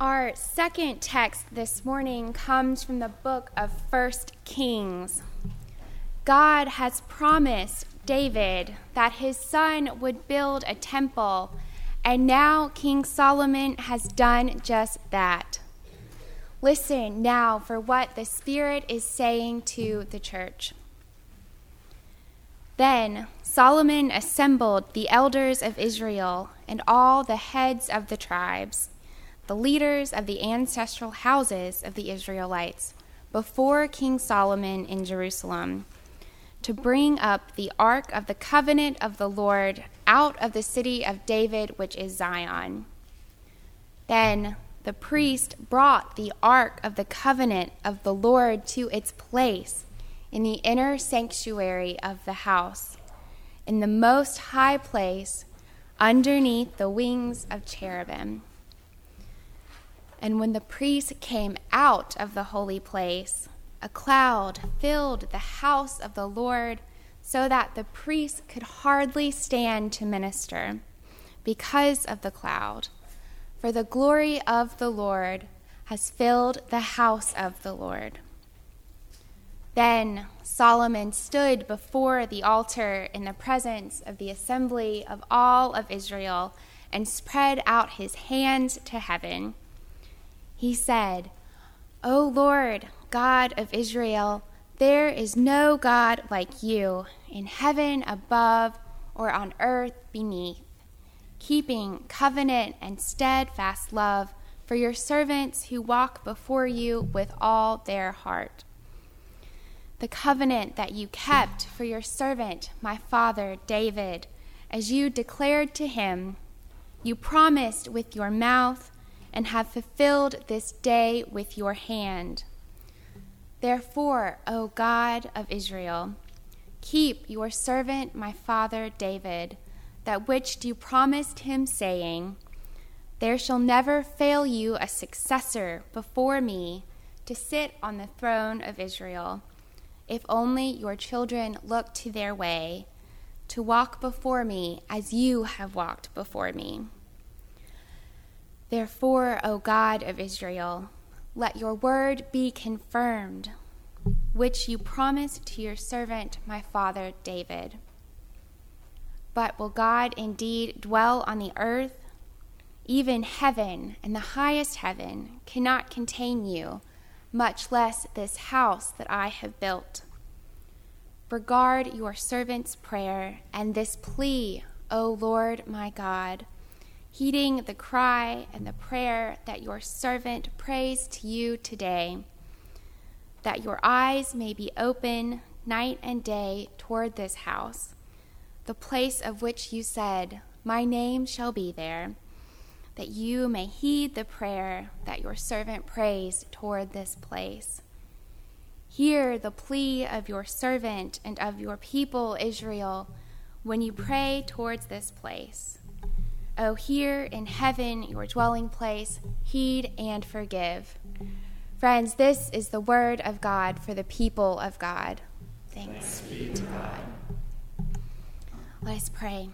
Our second text this morning comes from the book of First Kings. God has promised David that his son would build a temple, and now King Solomon has done just that. Listen now for what the Spirit is saying to the church. Then Solomon assembled the elders of Israel and all the heads of the tribes, the leaders of the ancestral houses of the Israelites, before King Solomon in Jerusalem, to bring up the ark of the covenant of the Lord out of the city of David, which is Zion. Then the priest brought the ark of the covenant of the Lord to its place in the inner sanctuary of the house, in the most high place underneath the wings of cherubim. And when the priest came out of the holy place, a cloud filled the house of the Lord so that the priest could hardly stand to minister because of the cloud for the glory of the Lord has filled the house of the Lord. Then Solomon stood before the altar in the presence of the assembly of all of Israel and spread out his hands to heaven. He said, O Lord, God of Israel, there is no God like you in heaven above or on earth beneath keeping covenant and steadfast love for your servants who walk before you with all their heart. The covenant that you kept for your servant, my father David, as you declared to him, you promised with your mouth and have fulfilled this day with your hand. Therefore, O God of Israel, keep your servant, my father David that which you promised him, saying, There shall never fail you a successor before me to sit on the throne of Israel, if only your children look to their way, to walk before me as you have walked before me. Therefore, O God of Israel, let your word be confirmed, which you promised to your servant, my father David. But will God indeed dwell on the earth? Even heaven and the highest heaven cannot contain you, much less this house that I have built. Regard your servant's prayer and this plea, O Lord my God, heeding the cry and the prayer that your servant prays to you today, that your eyes may be open night and day toward this house the place of which you said, My name shall be there, that you may heed the prayer that your servant prays toward this place. Hear the plea of your servant and of your people Israel when you pray towards this place. O here in heaven, your dwelling place, heed and forgive. Friends, this is the word of God for the people of God. Thanks, Thanks be to God. Let us pray.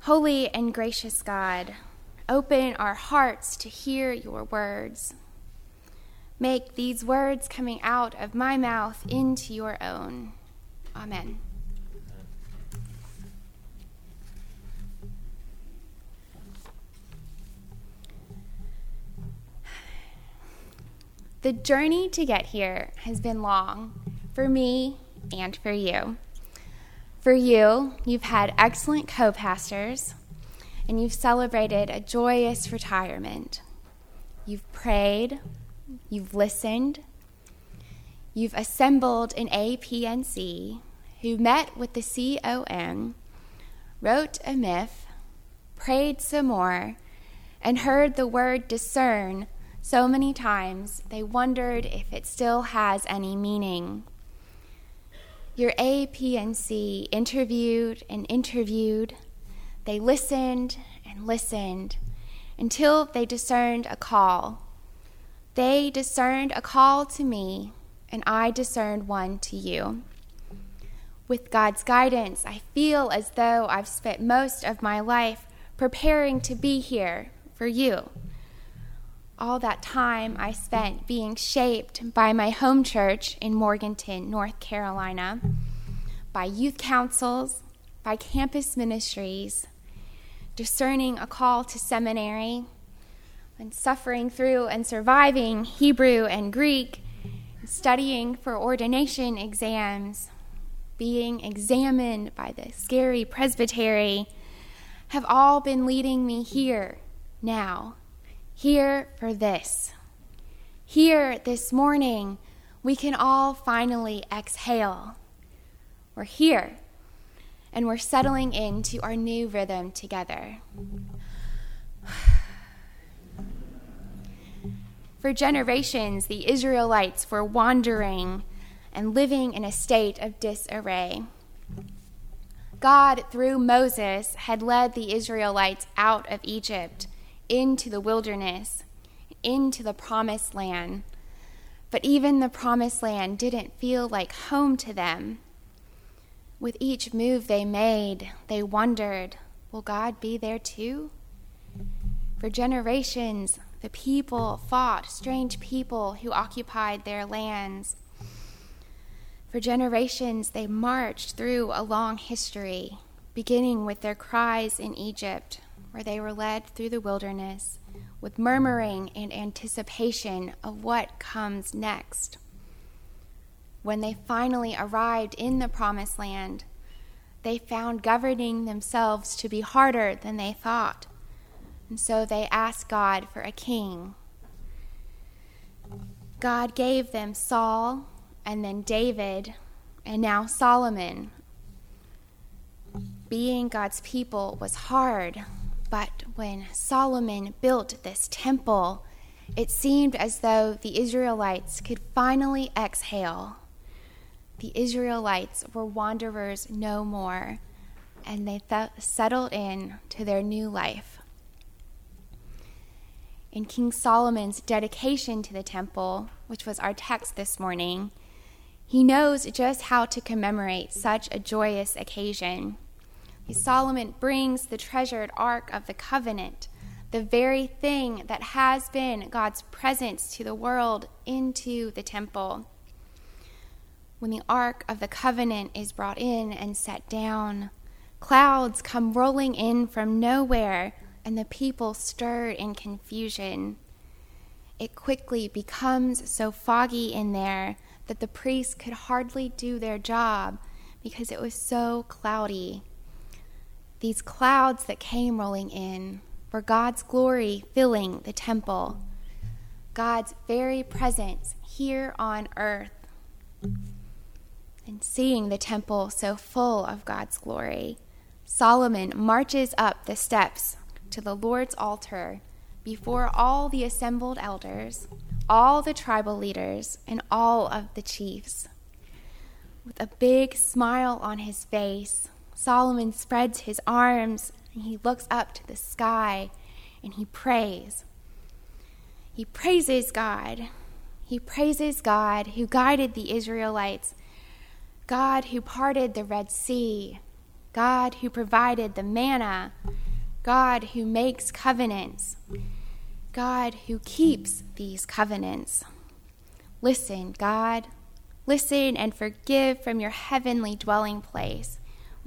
Holy and gracious God, open our hearts to hear your words. Make these words coming out of my mouth into your own. Amen. The journey to get here has been long for me and for you. For you, you've had excellent co pastors, and you've celebrated a joyous retirement. You've prayed, you've listened, you've assembled an APNC who met with the COM, wrote a MIF, prayed some more, and heard the word discern so many times they wondered if it still has any meaning. Your APNC interviewed and interviewed. They listened and listened until they discerned a call. They discerned a call to me, and I discerned one to you. With God's guidance, I feel as though I've spent most of my life preparing to be here for you, all that time I spent being shaped by my home church in Morganton, North Carolina, by youth councils, by campus ministries, discerning a call to seminary, and suffering through and surviving Hebrew and Greek, studying for ordination exams, being examined by the scary presbytery, have all been leading me here now, here for this. Here this morning, we can all finally exhale. We're here, and we're settling into our new rhythm together. For generations, the Israelites were wandering and living in a state of disarray. God, through Moses, had led the Israelites out of Egypt into the wilderness, into the promised land. But even the promised land didn't feel like home to them. With each move they made, they wondered will God be there too? For generations, the people fought strange people who occupied their lands. For generations, they marched through a long history, beginning with their cries in Egypt, where they were led through the wilderness with murmuring and anticipation of what comes next. When they finally arrived in the promised land, they found governing themselves to be harder than they thought. And so they asked God for a king. God gave them Saul and then David and now Solomon. Being God's people was hard, but when Solomon built this temple, it seemed as though the Israelites could finally exhale. The Israelites were wanderers no more, and they th- settled in to their new life in King Solomon's dedication to the temple, which was our text this morning, he knows just how to commemorate such a joyous occasion. Solomon brings the treasured Ark of the Covenant, the very thing that has been God's presence to the world, into the temple. When the Ark of the Covenant is brought in and set down, clouds come rolling in from nowhere and the people stirred in confusion. It quickly becomes so foggy in there that the priests could hardly do their job because it was so cloudy. These clouds that came rolling in were God's glory filling the temple, God's very presence here on earth. And seeing the temple so full of God's glory, Solomon marches up the steps to the Lord's altar before all the assembled elders, all the tribal leaders, and all of the chiefs. With a big smile on his face, Solomon spreads his arms and he looks up to the sky and he prays. He praises God. He praises God who guided the Israelites, God who parted the Red Sea, God who provided the manna, God who makes covenants, God who keeps these covenants. Listen, God, listen and forgive from your heavenly dwelling place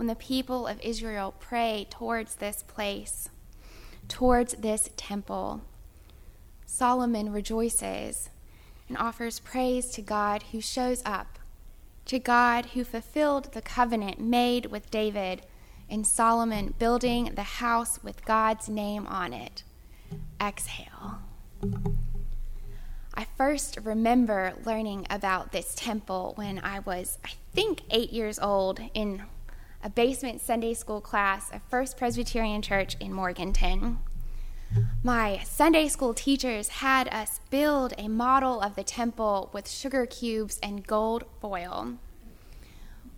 when the people of Israel pray towards this place, towards this temple. Solomon rejoices and offers praise to God who shows up, to God who fulfilled the covenant made with David in Solomon building the house with God's name on it. Exhale. I first remember learning about this temple when I was, I think, eight years old in a basement Sunday school class at First Presbyterian Church in Morganton. My Sunday school teachers had us build a model of the temple with sugar cubes and gold foil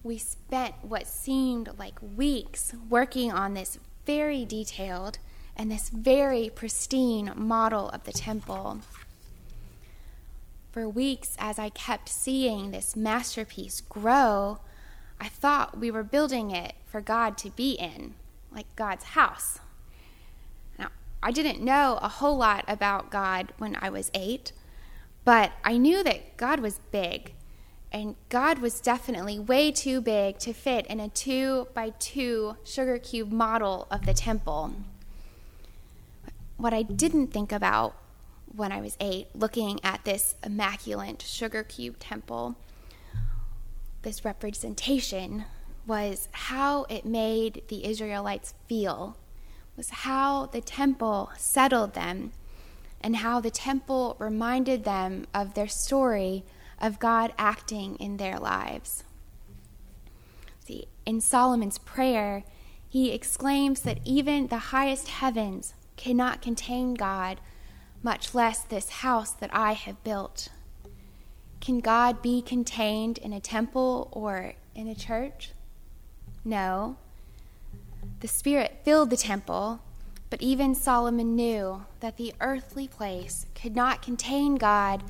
we spent what seemed like weeks working on this very detailed and this very pristine model of the temple. For weeks, as I kept seeing this masterpiece grow, I thought we were building it for God to be in, like God's house. Now, I didn't know a whole lot about God when I was eight, but I knew that God was big. And God was definitely way too big to fit in a two by two sugar cube model of the temple. What I didn't think about when I was eight, looking at this immaculate sugar cube temple, this representation was how it made the Israelites feel, was how the temple settled them, and how the temple reminded them of their story of God acting in their lives. See, in Solomon's prayer, he exclaims that even the highest heavens cannot contain God, much less this house that I have built. Can God be contained in a temple or in a church? No. The Spirit filled the temple, but even Solomon knew that the earthly place could not contain God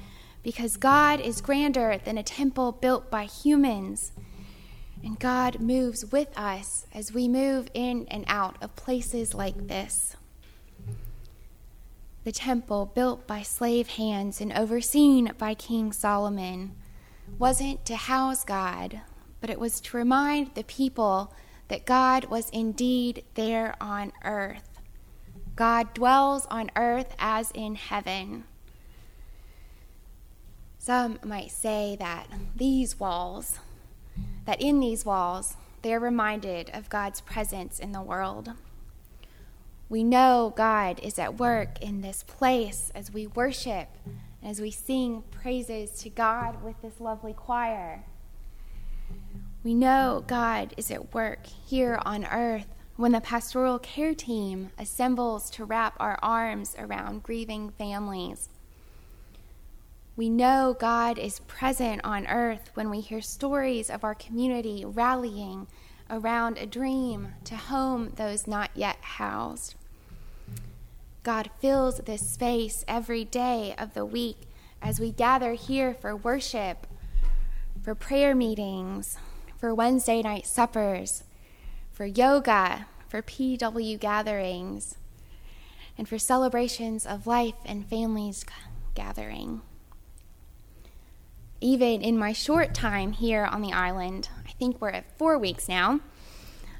because God is grander than a temple built by humans. And God moves with us as we move in and out of places like this. The temple, built by slave hands and overseen by King Solomon, wasn't to house God, but it was to remind the people that God was indeed there on earth. God dwells on earth as in heaven. Some might say that these walls, that in these walls, they're reminded of God's presence in the world. We know God is at work in this place as we worship, and as we sing praises to God with this lovely choir. We know God is at work here on earth when the pastoral care team assembles to wrap our arms around grieving families. We know God is present on earth when we hear stories of our community rallying around a dream to home those not yet housed. God fills this space every day of the week as we gather here for worship, for prayer meetings, for Wednesday night suppers, for yoga, for PW gatherings, and for celebrations of life and families gathering. Even in my short time here on the island, I think we're at four weeks now,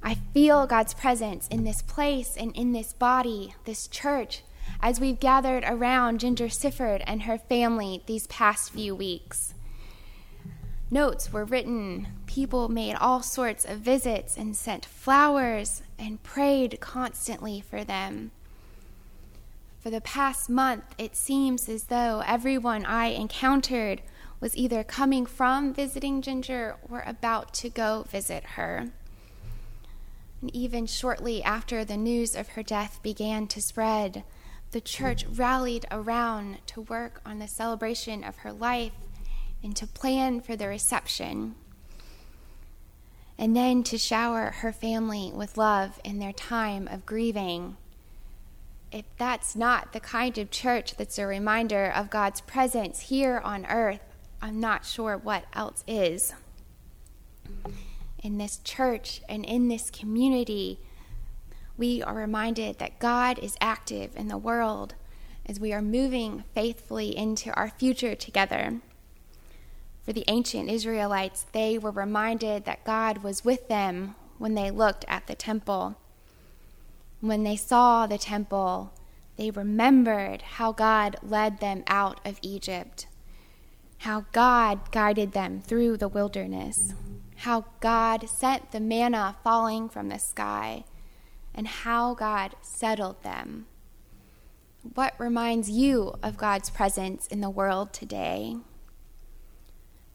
I feel God's presence in this place and in this body, this church, as we've gathered around Ginger Sifford and her family these past few weeks. Notes were written. People made all sorts of visits and sent flowers and prayed constantly for them. For the past month, it seems as though everyone I encountered was either coming from visiting Ginger or about to go visit her. And even shortly after the news of her death began to spread, the church rallied around to work on the celebration of her life and to plan for the reception, and then to shower her family with love in their time of grieving. If that's not the kind of church that's a reminder of God's presence here on earth, I'm not sure what else is. In this church and in this community, we are reminded that God is active in the world as we are moving faithfully into our future together. For the ancient Israelites, they were reminded that God was with them when they looked at the temple. When they saw the temple, they remembered how God led them out of Egypt, how God guided them through the wilderness, how God sent the manna falling from the sky, and how God settled them. What reminds you of God's presence in the world today?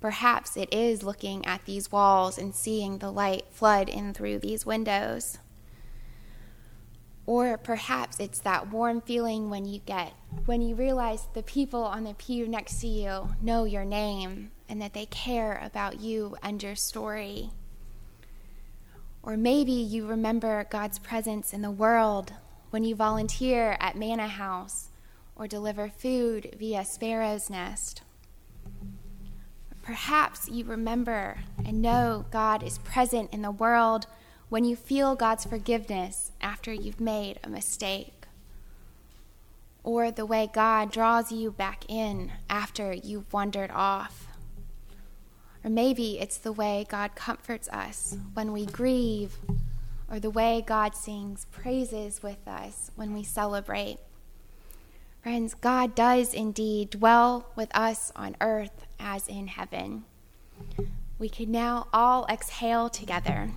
Perhaps it is looking at these walls and seeing the light flood in through these windows. Or perhaps it's that warm feeling when you get when you realize the people on the pew next to you know your name and that they care about you and your story. Or maybe you remember God's presence in the world when you volunteer at Manna House or deliver food via Sparrow's Nest. Perhaps you remember and know God is present in the world when you feel God's forgiveness after you've made a mistake. or the way God draws you back in after you've wandered off. Or maybe it's the way God comforts us when we grieve, or the way God sings praises with us when we celebrate. Friends, God does indeed dwell with us on earth as in heaven. We can now all exhale together.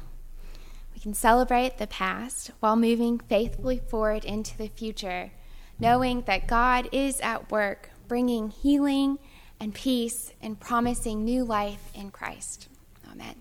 We can celebrate the past while moving faithfully forward into the future, knowing that God is at work bringing healing and peace and promising new life in Christ. Amen.